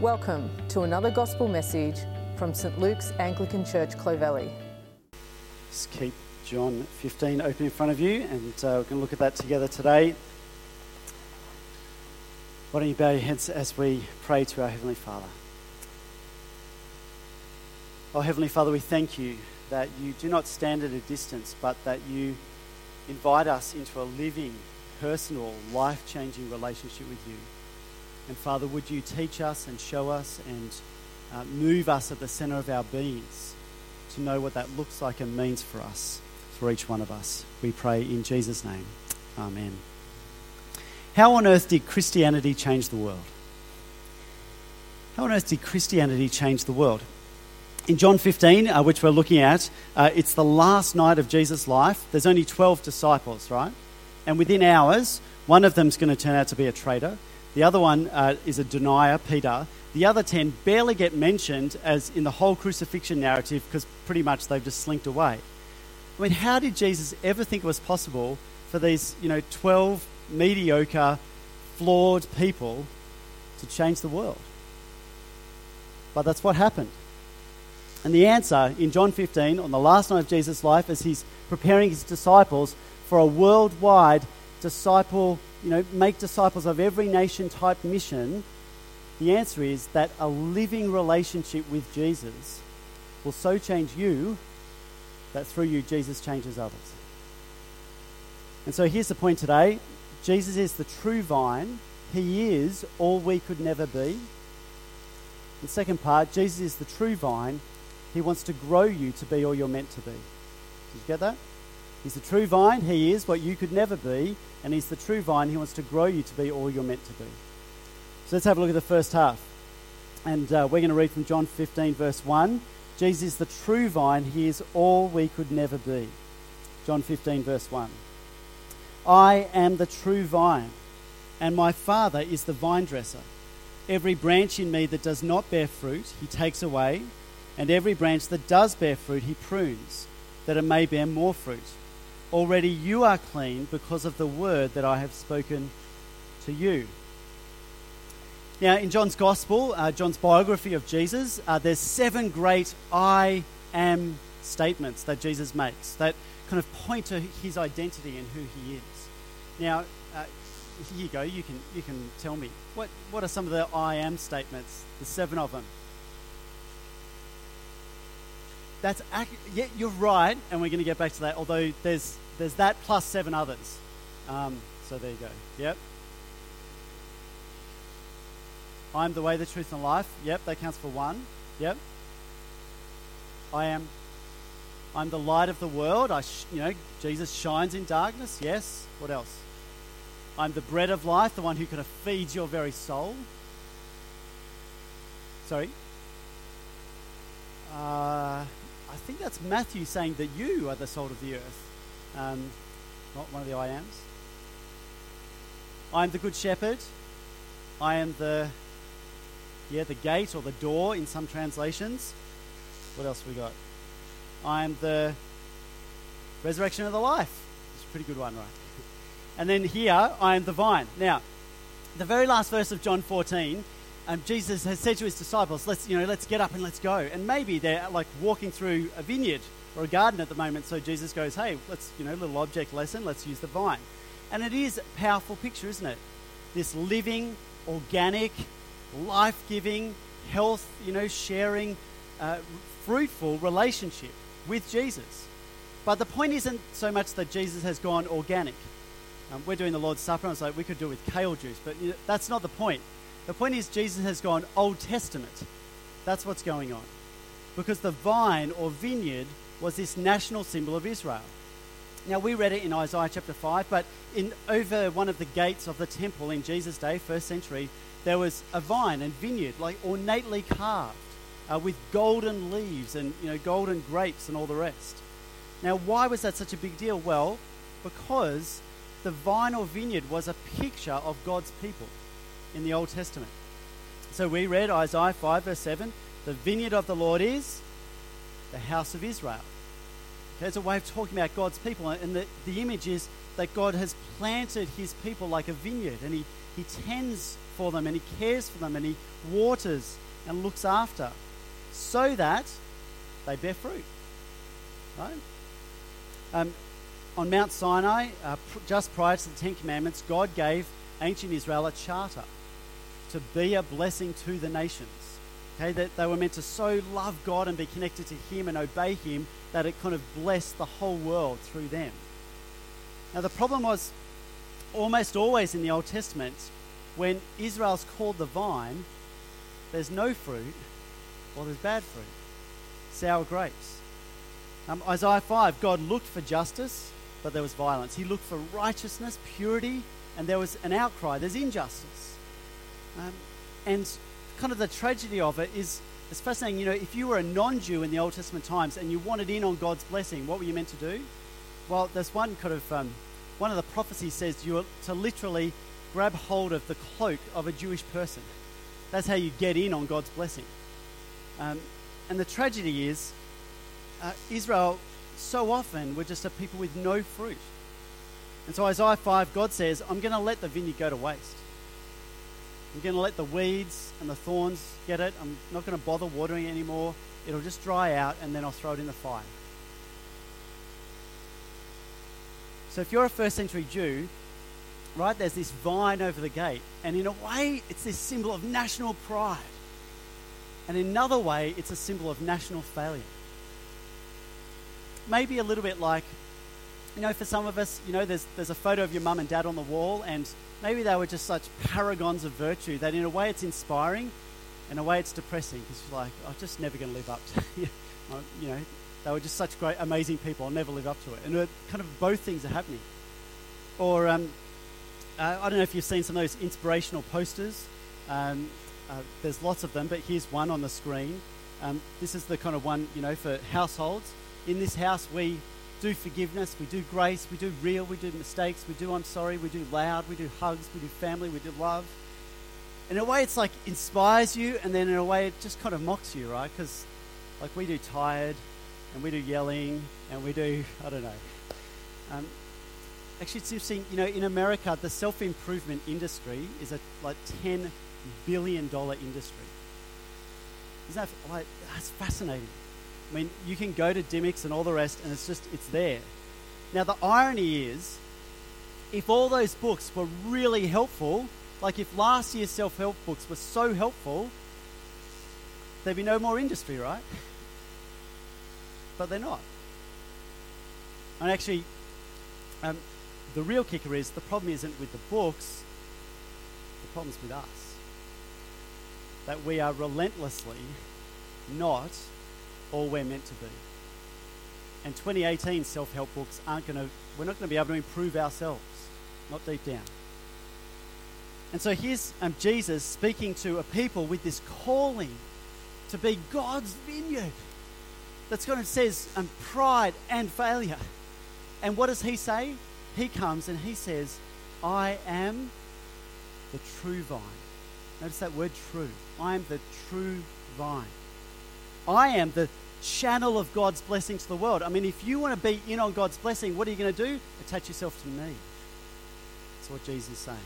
Welcome to another gospel message from St Luke's Anglican Church, Clovelly. Just keep John 15 open in front of you, and uh, we're going to look at that together today. Why don't you bow your heads as we pray to our Heavenly Father? Oh, Heavenly Father, we thank you that you do not stand at a distance, but that you invite us into a living, personal, life changing relationship with you. And Father, would you teach us and show us and uh, move us at the center of our beings to know what that looks like and means for us, for each one of us? We pray in Jesus' name. Amen. How on earth did Christianity change the world? How on earth did Christianity change the world? In John 15, uh, which we're looking at, uh, it's the last night of Jesus' life. There's only 12 disciples, right? And within hours, one of them's going to turn out to be a traitor. The other one uh, is a denier, Peter. The other 10 barely get mentioned as in the whole crucifixion narrative because pretty much they've just slinked away. I mean, how did Jesus ever think it was possible for these, you know, 12 mediocre, flawed people to change the world? But that's what happened. And the answer in John 15, on the last night of Jesus' life, as he's preparing his disciples for a worldwide disciple, you know, make disciples of every nation type mission, the answer is that a living relationship with Jesus will so change you that through you, Jesus changes others. And so here's the point today Jesus is the true vine, He is all we could never be. The second part, Jesus is the true vine. He wants to grow you to be all you're meant to be. Did you get that? He's the true vine. He is what you could never be. And He's the true vine. He wants to grow you to be all you're meant to be. So let's have a look at the first half. And uh, we're going to read from John 15, verse 1. Jesus is the true vine. He is all we could never be. John 15, verse 1. I am the true vine, and my Father is the vine dresser. Every branch in me that does not bear fruit, he takes away, and every branch that does bear fruit, he prunes, that it may bear more fruit. Already you are clean because of the word that I have spoken to you. Now, in John's Gospel, uh, John's biography of Jesus, uh, there's seven great I am statements that Jesus makes that kind of point to his identity and who he is. Now, uh, here you go. You can you can tell me what what are some of the I am statements? The seven of them. That's ac- yeah, you're right, and we're going to get back to that. Although there's there's that plus seven others. Um, so there you go. Yep. I'm the way, the truth, and life. Yep, that counts for one. Yep. I am. I'm the light of the world. I, sh- you know, Jesus shines in darkness. Yes. What else? I'm the bread of life, the one who kind of feeds your very soul. Sorry. Uh, I think that's Matthew saying that you are the salt of the earth, um, not one of the I ams. I am the good shepherd. I am the yeah the gate or the door in some translations. What else we got? I am the resurrection of the life. It's a pretty good one, right? And then here, I am the vine. Now, the very last verse of John 14, um, Jesus has said to his disciples, "Let's you know, let's get up and let's go." And maybe they're like walking through a vineyard or a garden at the moment. So Jesus goes, "Hey, let's you know, little object lesson. Let's use the vine." And it is a powerful picture, isn't it? This living, organic, life-giving, health, you know, sharing, uh, fruitful relationship with Jesus. But the point isn't so much that Jesus has gone organic. Um, we're doing the Lord's Supper, and it's like we could do it with kale juice, but you know, that's not the point. The point is, Jesus has gone Old Testament. That's what's going on. Because the vine or vineyard was this national symbol of Israel. Now, we read it in Isaiah chapter 5, but in over one of the gates of the temple in Jesus' day, first century, there was a vine and vineyard, like ornately carved, uh, with golden leaves and you know golden grapes and all the rest. Now, why was that such a big deal? Well, because the vine or vineyard was a picture of God's people in the Old Testament. So we read Isaiah 5, verse 7 the vineyard of the Lord is the house of Israel. It's a way of talking about God's people, and the, the image is that God has planted his people like a vineyard, and he, he tends for them and He cares for them and He waters and looks after so that they bear fruit. Right? Um, on Mount Sinai, uh, pr- just prior to the Ten Commandments, God gave ancient Israel a charter to be a blessing to the nations. Okay, that they were meant to so love God and be connected to Him and obey Him that it kind of blessed the whole world through them. Now, the problem was almost always in the Old Testament, when Israel's called the vine, there's no fruit or there's bad fruit, sour grapes. Um, Isaiah 5, God looked for justice, but there was violence. He looked for righteousness, purity, and there was an outcry. There's injustice. Um, and kind of the tragedy of it is it's fascinating. You know, if you were a non Jew in the Old Testament times and you wanted in on God's blessing, what were you meant to do? Well, there's one kind of, um, one of the prophecies says you are to literally grab hold of the cloak of a Jewish person. That's how you get in on God's blessing. Um, and the tragedy is, uh, Israel so often were just a people with no fruit. And so, Isaiah 5, God says, I'm going to let the vineyard go to waste. I'm going to let the weeds and the thorns get it. I'm not going to bother watering it anymore. It'll just dry out and then I'll throw it in the fire. So, if you're a first century Jew, right, there's this vine over the gate. And in a way, it's this symbol of national pride. And in another way, it's a symbol of national failure. Maybe a little bit like, you know, for some of us, you know, there's, there's a photo of your mum and dad on the wall, and maybe they were just such paragons of virtue that in a way it's inspiring, in a way it's depressing because you're like, I'm just never going to live up to, you know, they were just such great, amazing people. I'll never live up to it. And kind of both things are happening. Or um, uh, I don't know if you've seen some of those inspirational posters. Um, uh, there's lots of them, but here's one on the screen. Um, this is the kind of one, you know, for households. In this house, we do forgiveness, we do grace, we do real, we do mistakes, we do I'm sorry, we do loud, we do hugs, we do family, we do love. In a way, it's like inspires you, and then in a way, it just kind of mocks you, right? Because, like, we do tired, and we do yelling, and we do, I don't know. Um, actually, it's interesting, you know, in America, the self improvement industry is a like $10 billion industry. Isn't that like, that's fascinating? I mean, you can go to Dymocks and all the rest, and it's just, it's there. Now, the irony is, if all those books were really helpful, like if last year's self help books were so helpful, there'd be no more industry, right? But they're not. And actually, um, the real kicker is the problem isn't with the books, the problem's with us. That we are relentlessly not all we're meant to be. And 2018 self help books aren't going to, we're not going to be able to improve ourselves, not deep down. And so here's um, Jesus speaking to a people with this calling to be God's vineyard. That's going to says um, pride and failure. And what does he say? He comes and he says, I am the true vine. Notice that word true. I am the true vine. I am the channel of God's blessing to the world. I mean, if you want to be in on God's blessing, what are you going to do? Attach yourself to me. That's what Jesus is saying.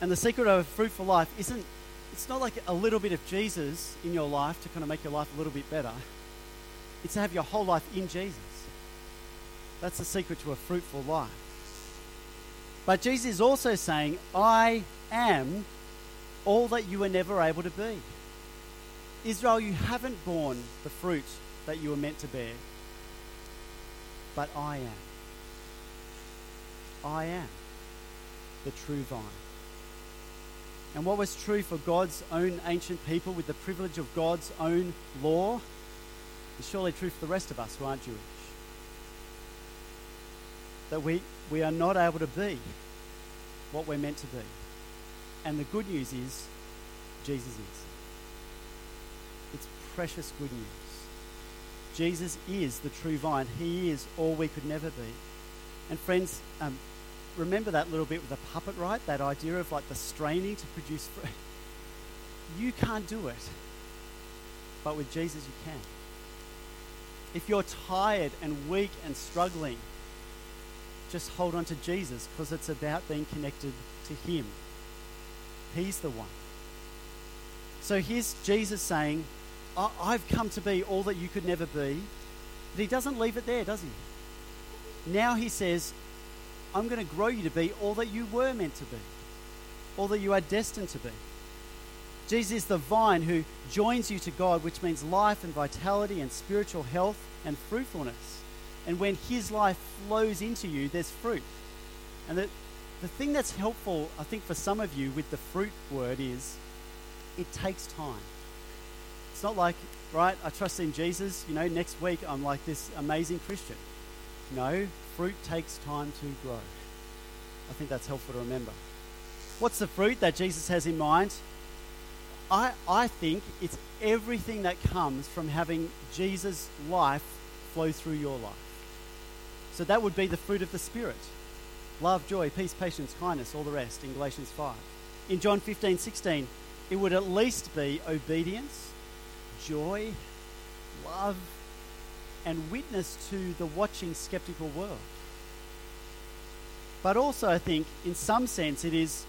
And the secret of a fruitful life isn't, it's not like a little bit of Jesus in your life to kind of make your life a little bit better. It's to have your whole life in Jesus. That's the secret to a fruitful life. But Jesus is also saying, I am all that you were never able to be. Israel, you haven't borne the fruit that you were meant to bear, but I am. I am the true vine. And what was true for God's own ancient people with the privilege of God's own law is surely true for the rest of us who aren't Jewish. That we, we are not able to be what we're meant to be. And the good news is, Jesus is. Precious good news. Jesus is the true vine. He is all we could never be. And friends, um, remember that little bit with the puppet, right? That idea of like the straining to produce fruit. You can't do it, but with Jesus you can. If you're tired and weak and struggling, just hold on to Jesus because it's about being connected to Him. He's the one. So here's Jesus saying, I've come to be all that you could never be. But he doesn't leave it there, does he? Now he says, I'm going to grow you to be all that you were meant to be, all that you are destined to be. Jesus is the vine who joins you to God, which means life and vitality and spiritual health and fruitfulness. And when his life flows into you, there's fruit. And the, the thing that's helpful, I think, for some of you with the fruit word is it takes time. It's not like, right, I trust in Jesus, you know, next week I'm like this amazing Christian. No, fruit takes time to grow. I think that's helpful to remember. What's the fruit that Jesus has in mind? I, I think it's everything that comes from having Jesus' life flow through your life. So that would be the fruit of the Spirit love, joy, peace, patience, kindness, all the rest in Galatians 5. In John 15, 16, it would at least be obedience, joy, love, and witness to the watching skeptical world. But also, I think, in some sense, it is.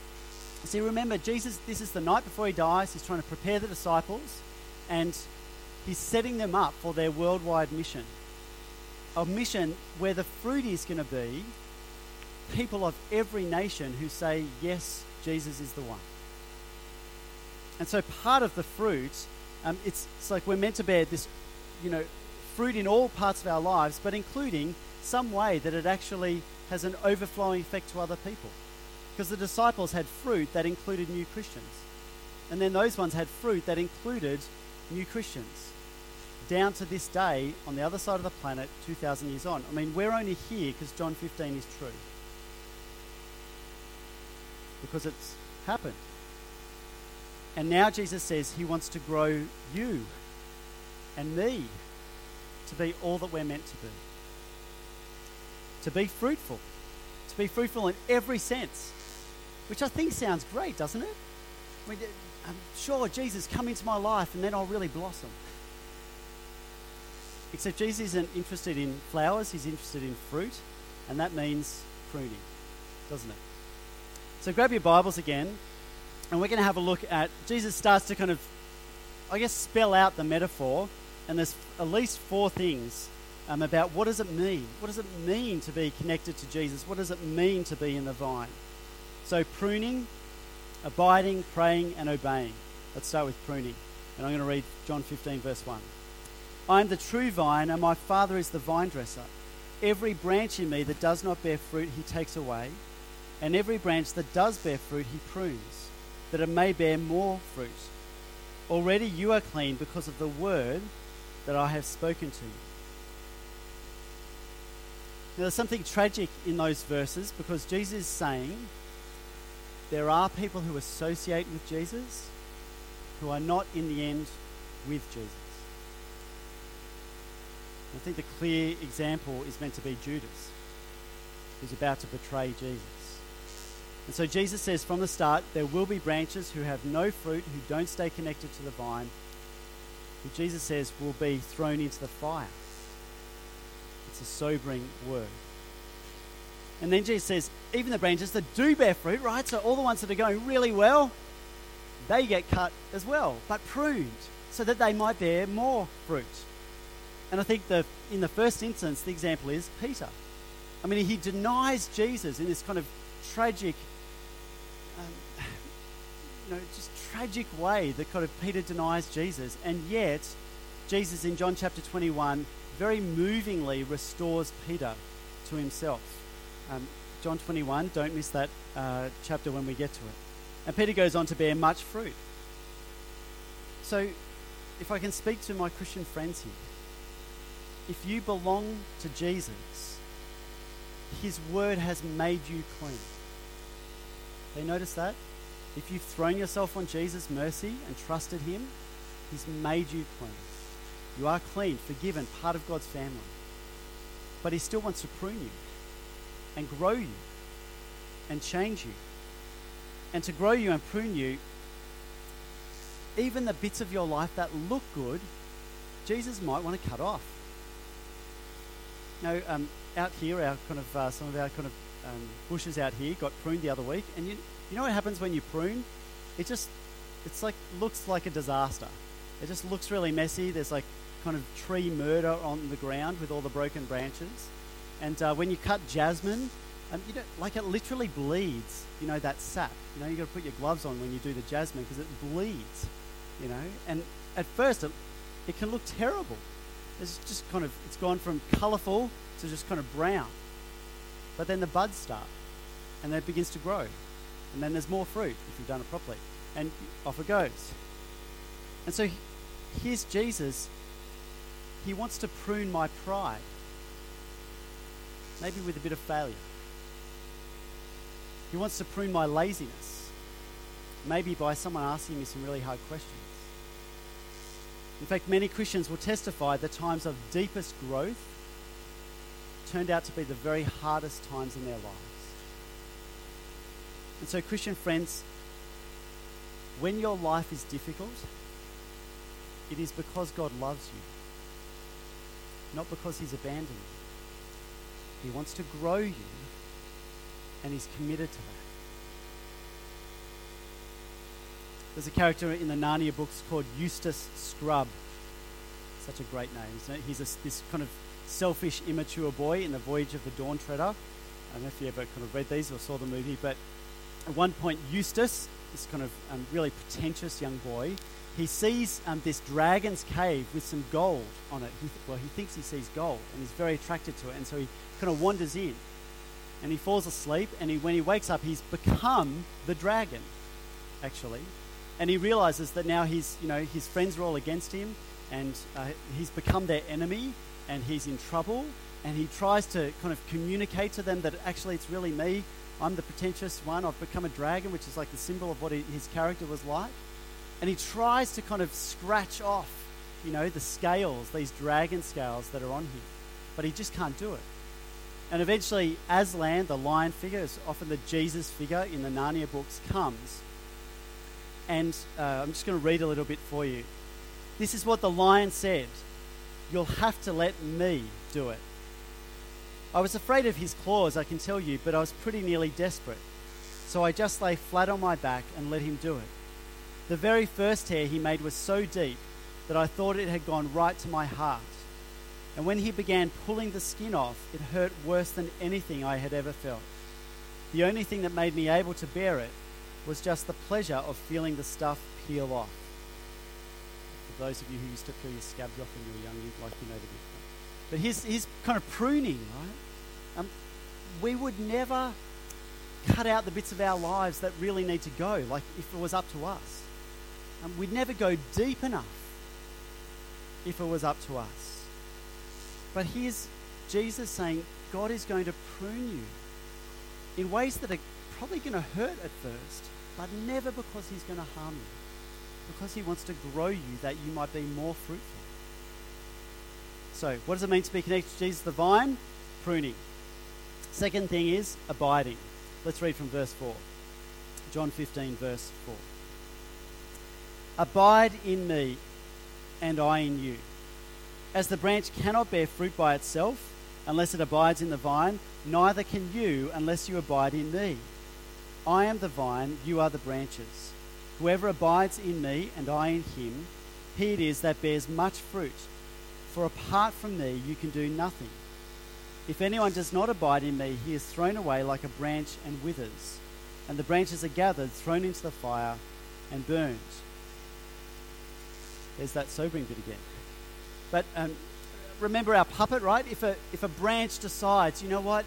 See, remember, Jesus, this is the night before he dies. He's trying to prepare the disciples, and he's setting them up for their worldwide mission. A mission where the fruit is going to be people of every nation who say, Yes, Jesus is the one. And so part of the fruit, um, it's, it's like we're meant to bear this, you know, fruit in all parts of our lives, but including some way that it actually has an overflowing effect to other people. Because the disciples had fruit that included new Christians. And then those ones had fruit that included new Christians. Down to this day, on the other side of the planet, 2,000 years on. I mean, we're only here because John 15 is true because it's happened. And now Jesus says he wants to grow you and me to be all that we're meant to be. To be fruitful. To be fruitful in every sense. Which I think sounds great, doesn't it? I mean, I'm sure Jesus, come into my life and then I'll really blossom. Except Jesus isn't interested in flowers, he's interested in fruit, and that means pruning, doesn't it? So grab your Bibles again, and we're going to have a look at. Jesus starts to kind of, I guess, spell out the metaphor, and there's at least four things um, about what does it mean? What does it mean to be connected to Jesus? What does it mean to be in the vine? So pruning, abiding, praying, and obeying. Let's start with pruning. And I'm going to read John 15, verse 1. I am the true vine, and my Father is the vine dresser. Every branch in me that does not bear fruit, he takes away and every branch that does bear fruit he prunes, that it may bear more fruit. Already you are clean because of the word that I have spoken to you. Now, there's something tragic in those verses because Jesus is saying there are people who associate with Jesus who are not in the end with Jesus. I think the clear example is meant to be Judas, who's about to betray Jesus. And so Jesus says from the start, there will be branches who have no fruit, who don't stay connected to the vine, who Jesus says will be thrown into the fire. It's a sobering word. And then Jesus says, even the branches that do bear fruit, right? So all the ones that are going really well, they get cut as well, but pruned so that they might bear more fruit. And I think the, in the first instance, the example is Peter. I mean, he denies Jesus in this kind of tragic you know, just tragic way that kind of Peter denies Jesus. And yet, Jesus in John chapter 21 very movingly restores Peter to himself. Um, John 21, don't miss that uh, chapter when we get to it. And Peter goes on to bear much fruit. So, if I can speak to my Christian friends here, if you belong to Jesus, his word has made you clean. They notice that? If you've thrown yourself on Jesus' mercy and trusted Him, He's made you clean. You are clean, forgiven, part of God's family. But He still wants to prune you and grow you and change you. And to grow you and prune you, even the bits of your life that look good, Jesus might want to cut off. Now, um, out here, our kind of uh, some of our kind of um, bushes out here got pruned the other week, and you, you know what happens when you prune? it just it's like looks like a disaster. It just looks really messy. There's like kind of tree murder on the ground with all the broken branches. And uh, when you cut jasmine, um, you know, like it literally bleeds. You know that sap. You know you got to put your gloves on when you do the jasmine because it bleeds. You know, and at first it, it can look terrible. It's just kind of it's gone from colourful to just kind of brown. But then the buds start, and it begins to grow, and then there's more fruit if you've done it properly, and off it goes. And so here's Jesus. He wants to prune my pride, maybe with a bit of failure. He wants to prune my laziness, maybe by someone asking me some really hard questions. In fact, many Christians will testify that times of deepest growth turned out to be the very hardest times in their lives. And so, Christian friends, when your life is difficult, it is because God loves you, not because He's abandoned you. He wants to grow you, and He's committed to that. There's a character in the Narnia books called Eustace Scrubb. Such a great name. He's a, this kind of selfish, immature boy in the Voyage of the Dawn Treader. I don't know if you ever kind of read these or saw the movie, but at one point, Eustace, this kind of um, really pretentious young boy, he sees um, this dragon's cave with some gold on it. He th- well, he thinks he sees gold and he's very attracted to it, and so he kind of wanders in and he falls asleep. And he, when he wakes up, he's become the dragon, actually and he realizes that now he's, you know, his friends are all against him, and uh, he's become their enemy, and he's in trouble, and he tries to kind of communicate to them that actually it's really me. I'm the pretentious one. I've become a dragon, which is like the symbol of what his character was like. And he tries to kind of scratch off, you know, the scales, these dragon scales that are on him. But he just can't do it. And eventually, Aslan, the lion figure, is often the Jesus figure in the Narnia books, comes and uh, I'm just going to read a little bit for you. This is what the lion said You'll have to let me do it. I was afraid of his claws, I can tell you, but I was pretty nearly desperate. So I just lay flat on my back and let him do it. The very first tear he made was so deep that I thought it had gone right to my heart. And when he began pulling the skin off, it hurt worse than anything I had ever felt. The only thing that made me able to bear it was just the pleasure of feeling the stuff peel off. For those of you who used to peel your scabs off when you were young, you'd like to know the difference. But he's, he's kind of pruning, right? Um, we would never cut out the bits of our lives that really need to go, like if it was up to us. Um, we'd never go deep enough if it was up to us. But here's Jesus saying, God is going to prune you in ways that are probably going to hurt at first, but never because he's going to harm you, because he wants to grow you that you might be more fruitful. So, what does it mean to be connected to Jesus the vine? Pruning. Second thing is abiding. Let's read from verse 4. John 15, verse 4. Abide in me, and I in you. As the branch cannot bear fruit by itself unless it abides in the vine, neither can you unless you abide in me. I am the vine, you are the branches. Whoever abides in me and I in him, he it is that bears much fruit. For apart from me, you can do nothing. If anyone does not abide in me, he is thrown away like a branch and withers, and the branches are gathered, thrown into the fire, and burned. There's that sobering bit again. But um, remember our puppet, right? If a, if a branch decides, you know what,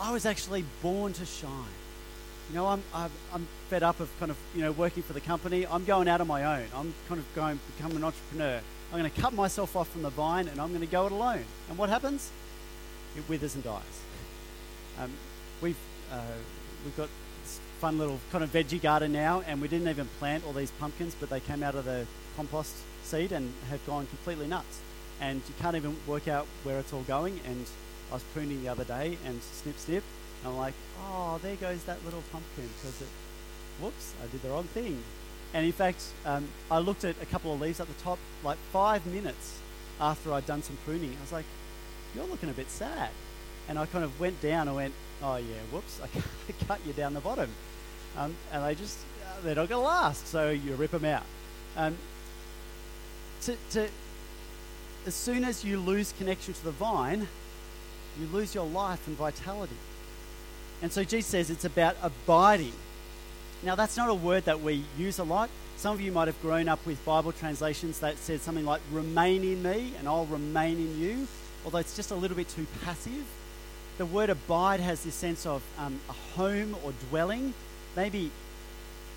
I was actually born to shine you know, I'm, I'm, I'm fed up of kind of, you know, working for the company. I'm going out on my own. I'm kind of going become an entrepreneur. I'm going to cut myself off from the vine and I'm going to go it alone. And what happens? It withers and dies. Um, we've, uh, we've got this fun little kind of veggie garden now, and we didn't even plant all these pumpkins, but they came out of the compost seed and have gone completely nuts. And you can't even work out where it's all going. And I was pruning the other day, and snip, snip, I'm like, oh, there goes that little pumpkin because it, whoops, I did the wrong thing. And in fact, um, I looked at a couple of leaves at the top like five minutes after I'd done some pruning. I was like, you're looking a bit sad. And I kind of went down and went, oh yeah, whoops, I cut you down the bottom. Um, and they just, they're not going to last, so you rip them out. Um, to, to, as soon as you lose connection to the vine, you lose your life and vitality. And so Jesus says it's about abiding. Now, that's not a word that we use a lot. Some of you might have grown up with Bible translations that said something like, remain in me and I'll remain in you, although it's just a little bit too passive. The word abide has this sense of um, a home or dwelling, maybe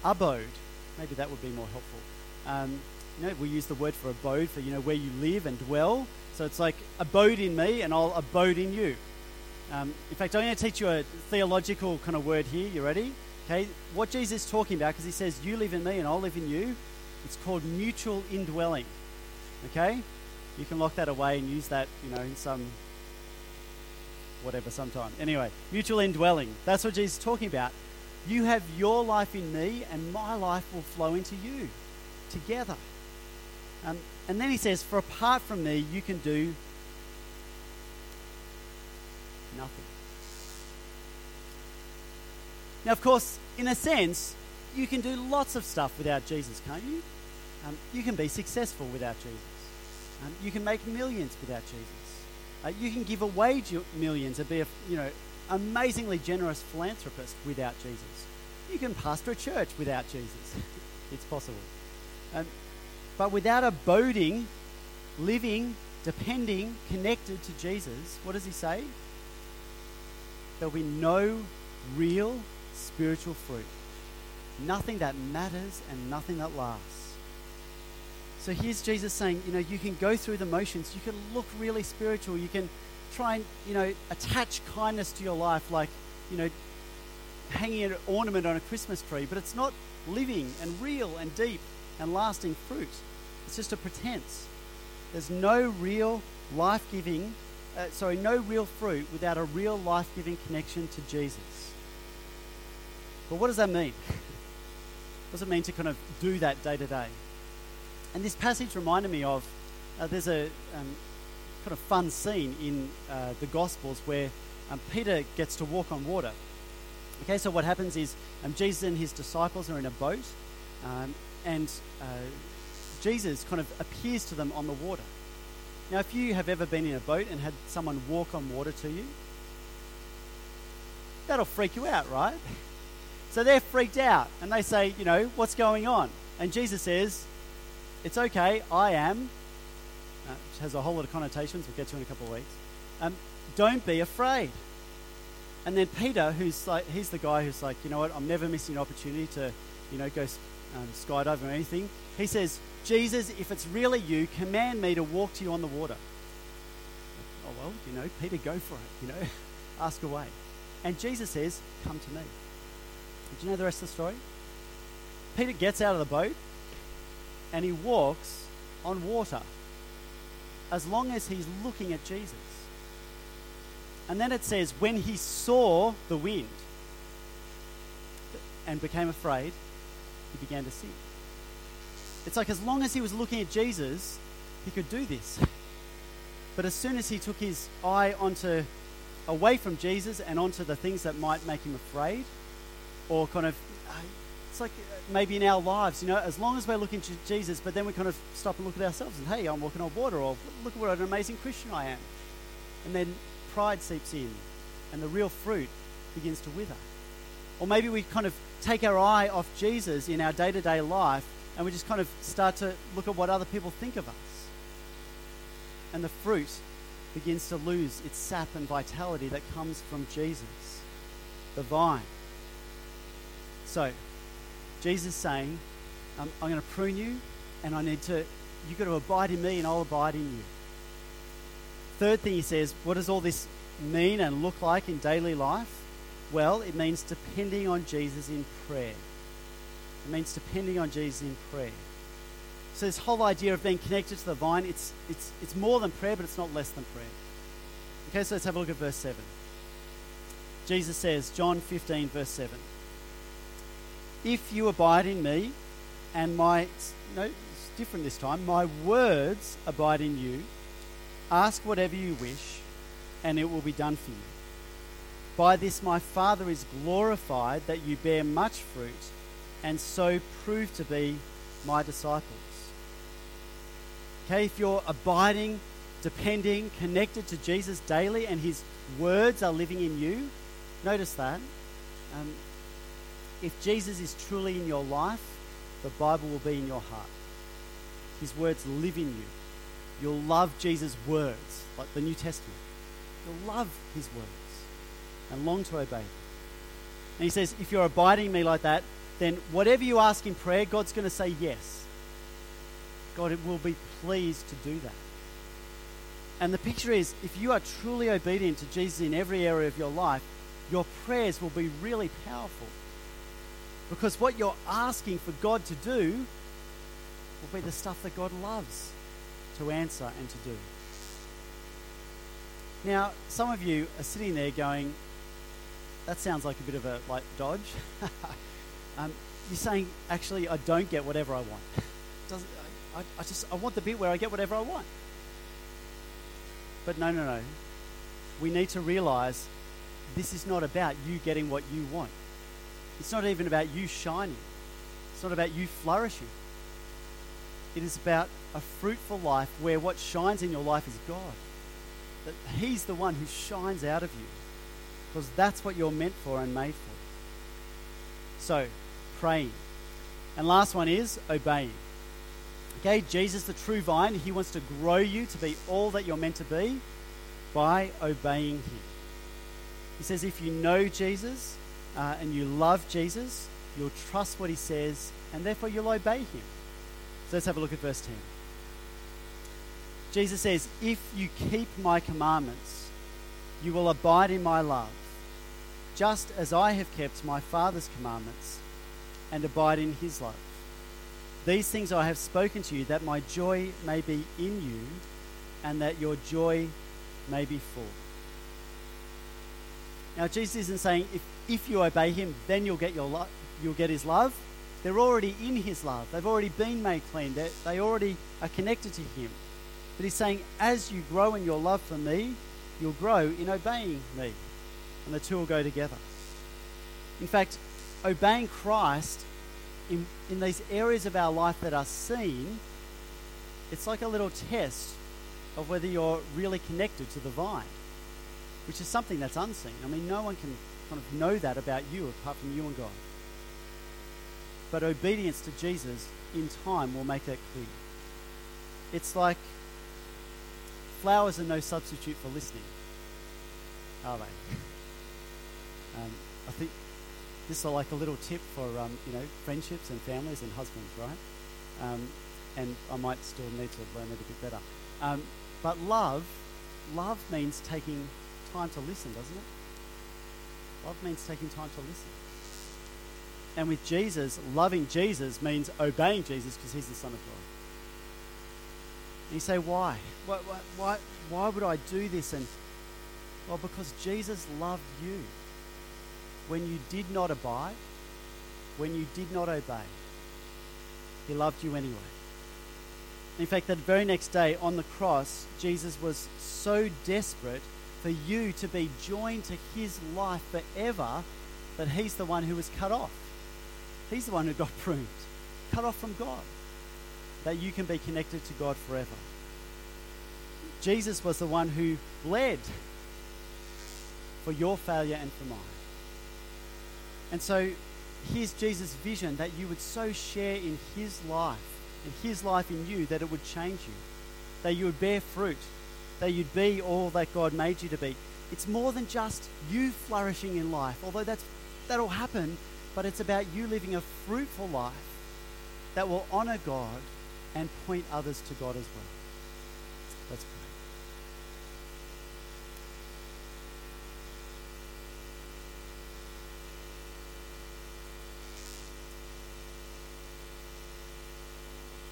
abode. Maybe that would be more helpful. Um, you know, we use the word for abode for, you know, where you live and dwell. So it's like, abode in me and I'll abode in you. Um, in fact, I'm going to teach you a theological kind of word here. You ready? Okay, what Jesus is talking about, because he says, You live in me and I'll live in you, it's called mutual indwelling. Okay? You can lock that away and use that, you know, in some whatever sometime. Anyway, mutual indwelling. That's what Jesus is talking about. You have your life in me, and my life will flow into you together. Um, and then he says, For apart from me, you can do nothing. Now, of course, in a sense, you can do lots of stuff without Jesus, can't you? Um, you can be successful without Jesus. Um, you can make millions without Jesus. Uh, you can give away millions and be a you know amazingly generous philanthropist without Jesus. You can pastor a church without Jesus. it's possible. Um, but without abiding, living, depending, connected to Jesus, what does he say? There'll be no real spiritual fruit. Nothing that matters and nothing that lasts. So here's Jesus saying, you know, you can go through the motions, you can look really spiritual, you can try and, you know, attach kindness to your life like, you know, hanging an ornament on a Christmas tree, but it's not living and real and deep and lasting fruit. It's just a pretense. There's no real life giving, uh, sorry, no real fruit without a real life giving connection to Jesus. But what does that mean? What does it mean to kind of do that day to day? And this passage reminded me of uh, there's a um, kind of fun scene in uh, the Gospels where um, Peter gets to walk on water. Okay, so what happens is um, Jesus and his disciples are in a boat, um, and uh, Jesus kind of appears to them on the water. Now, if you have ever been in a boat and had someone walk on water to you, that'll freak you out, right? So they're freaked out and they say, you know, what's going on? And Jesus says, it's okay, I am. Uh, which has a whole lot of connotations we'll get to in a couple of weeks. Um, don't be afraid. And then Peter, who's like, he's the guy who's like, you know what, I'm never missing an opportunity to, you know, go um, skydiving or anything. He says, Jesus, if it's really you, command me to walk to you on the water. Oh, well, you know, Peter, go for it, you know, ask away. And Jesus says, come to me. Do you know the rest of the story? Peter gets out of the boat and he walks on water as long as he's looking at Jesus. And then it says, when he saw the wind and became afraid, he began to sink. It's like as long as he was looking at Jesus, he could do this. But as soon as he took his eye onto away from Jesus and onto the things that might make him afraid, or kind of uh, it's like uh, maybe in our lives, you know, as long as we're looking to Jesus, but then we kind of stop and look at ourselves and, hey, I'm walking on water, or look at what an amazing Christian I am. And then pride seeps in, and the real fruit begins to wither. Or maybe we kind of take our eye off Jesus in our day to day life, and we just kind of start to look at what other people think of us. And the fruit begins to lose its sap and vitality that comes from Jesus, the vine. So, Jesus is saying, um, I'm going to prune you, and I need to, you've got to abide in me, and I'll abide in you. Third thing he says, what does all this mean and look like in daily life? Well, it means depending on Jesus in prayer. It means depending on Jesus in prayer. So this whole idea of being connected to the vine, it's, it's, it's more than prayer, but it's not less than prayer. Okay, so let's have a look at verse 7. Jesus says, John 15, verse 7. If you abide in me, and my, no, it's different this time, my words abide in you, ask whatever you wish, and it will be done for you. By this my Father is glorified that you bear much fruit, and so prove to be my disciples. Okay, if you're abiding, depending, connected to Jesus daily and his words are living in you, notice that. Um, if Jesus is truly in your life, the Bible will be in your heart. His words live in you. You'll love Jesus' words, like the New Testament. You'll love his words and long to obey them. And he says, if you're abiding me like that, then whatever you ask in prayer, God's going to say yes. God will be pleased to do that. And the picture is if you are truly obedient to Jesus in every area of your life, your prayers will be really powerful. Because what you're asking for God to do will be the stuff that God loves to answer and to do. Now, some of you are sitting there going, that sounds like a bit of a like dodge. um, you're saying, actually, I don't get whatever I want. Does, I, I just I want the bit where I get whatever I want. But no, no, no. We need to realize this is not about you getting what you want. It's not even about you shining. It's not about you flourishing. It is about a fruitful life where what shines in your life is God. That He's the one who shines out of you. Because that's what you're meant for and made for. So, praying. And last one is obeying. Okay, Jesus, the true vine, he wants to grow you to be all that you're meant to be by obeying him. He says, if you know Jesus uh, and you love Jesus, you'll trust what he says and therefore you'll obey him. So let's have a look at verse 10. Jesus says, If you keep my commandments, you will abide in my love, just as I have kept my Father's commandments and abide in his love. These things I have spoken to you, that my joy may be in you, and that your joy may be full. Now, Jesus isn't saying if, if you obey him, then you'll get, your lo- you'll get his love. They're already in his love. They've already been made clean. They're, they already are connected to him. But he's saying, as you grow in your love for me, you'll grow in obeying me. And the two will go together. In fact, obeying Christ in, in these areas of our life that are seen, it's like a little test of whether you're really connected to the vine, which is something that's unseen. I mean, no one can kind of know that about you apart from you and God. But obedience to Jesus in time will make that clear. It's like flowers are no substitute for listening, are they? Um, I think this is like a little tip for um, you know friendships and families and husbands, right? Um, and I might still need to learn it a bit better. Um, but love, love means taking time to listen, doesn't it? Love means taking time to listen. And with Jesus, loving Jesus means obeying Jesus because he's the Son of God. And you say, why? Why, why, why, would I do this? And well, because Jesus loved you when you did not abide, when you did not obey. He loved you anyway. In fact, that very next day on the cross, Jesus was so desperate for you to be joined to his life forever that he's the one who was cut off. He's the one who got pruned, cut off from God, that you can be connected to God forever. Jesus was the one who bled for your failure and for mine. And so here's Jesus' vision that you would so share in his life and his life in you that it would change you, that you would bear fruit, that you'd be all that God made you to be. It's more than just you flourishing in life, although that's, that'll happen, but it's about you living a fruitful life that will honor God and point others to God as well. Let's pray.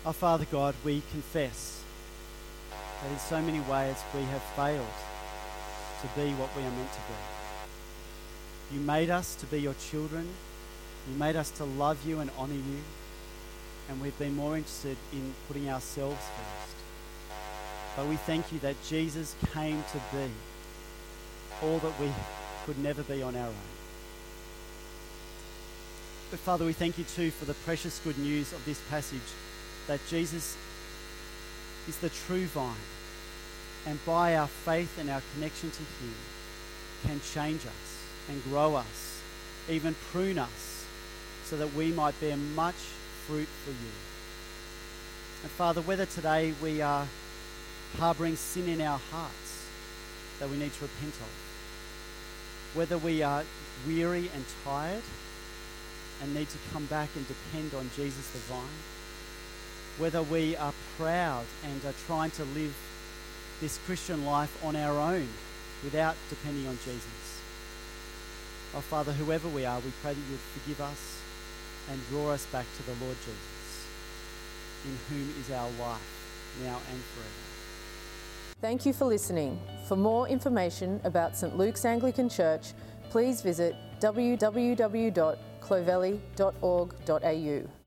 Our Father God, we confess that in so many ways we have failed to be what we are meant to be. You made us to be your children. You made us to love you and honor you. And we've been more interested in putting ourselves first. But we thank you that Jesus came to be all that we could never be on our own. But Father, we thank you too for the precious good news of this passage that Jesus is the true vine, and by our faith and our connection to Him, can change us and grow us, even prune us, so that we might bear much fruit for you. And Father, whether today we are harboring sin in our hearts that we need to repent of, whether we are weary and tired and need to come back and depend on Jesus the vine, whether we are proud and are trying to live this Christian life on our own without depending on Jesus. Oh, Father, whoever we are, we pray that you would forgive us and draw us back to the Lord Jesus, in whom is our life, now and forever. Thank you for listening. For more information about St Luke's Anglican Church, please visit www.clovelly.org.au.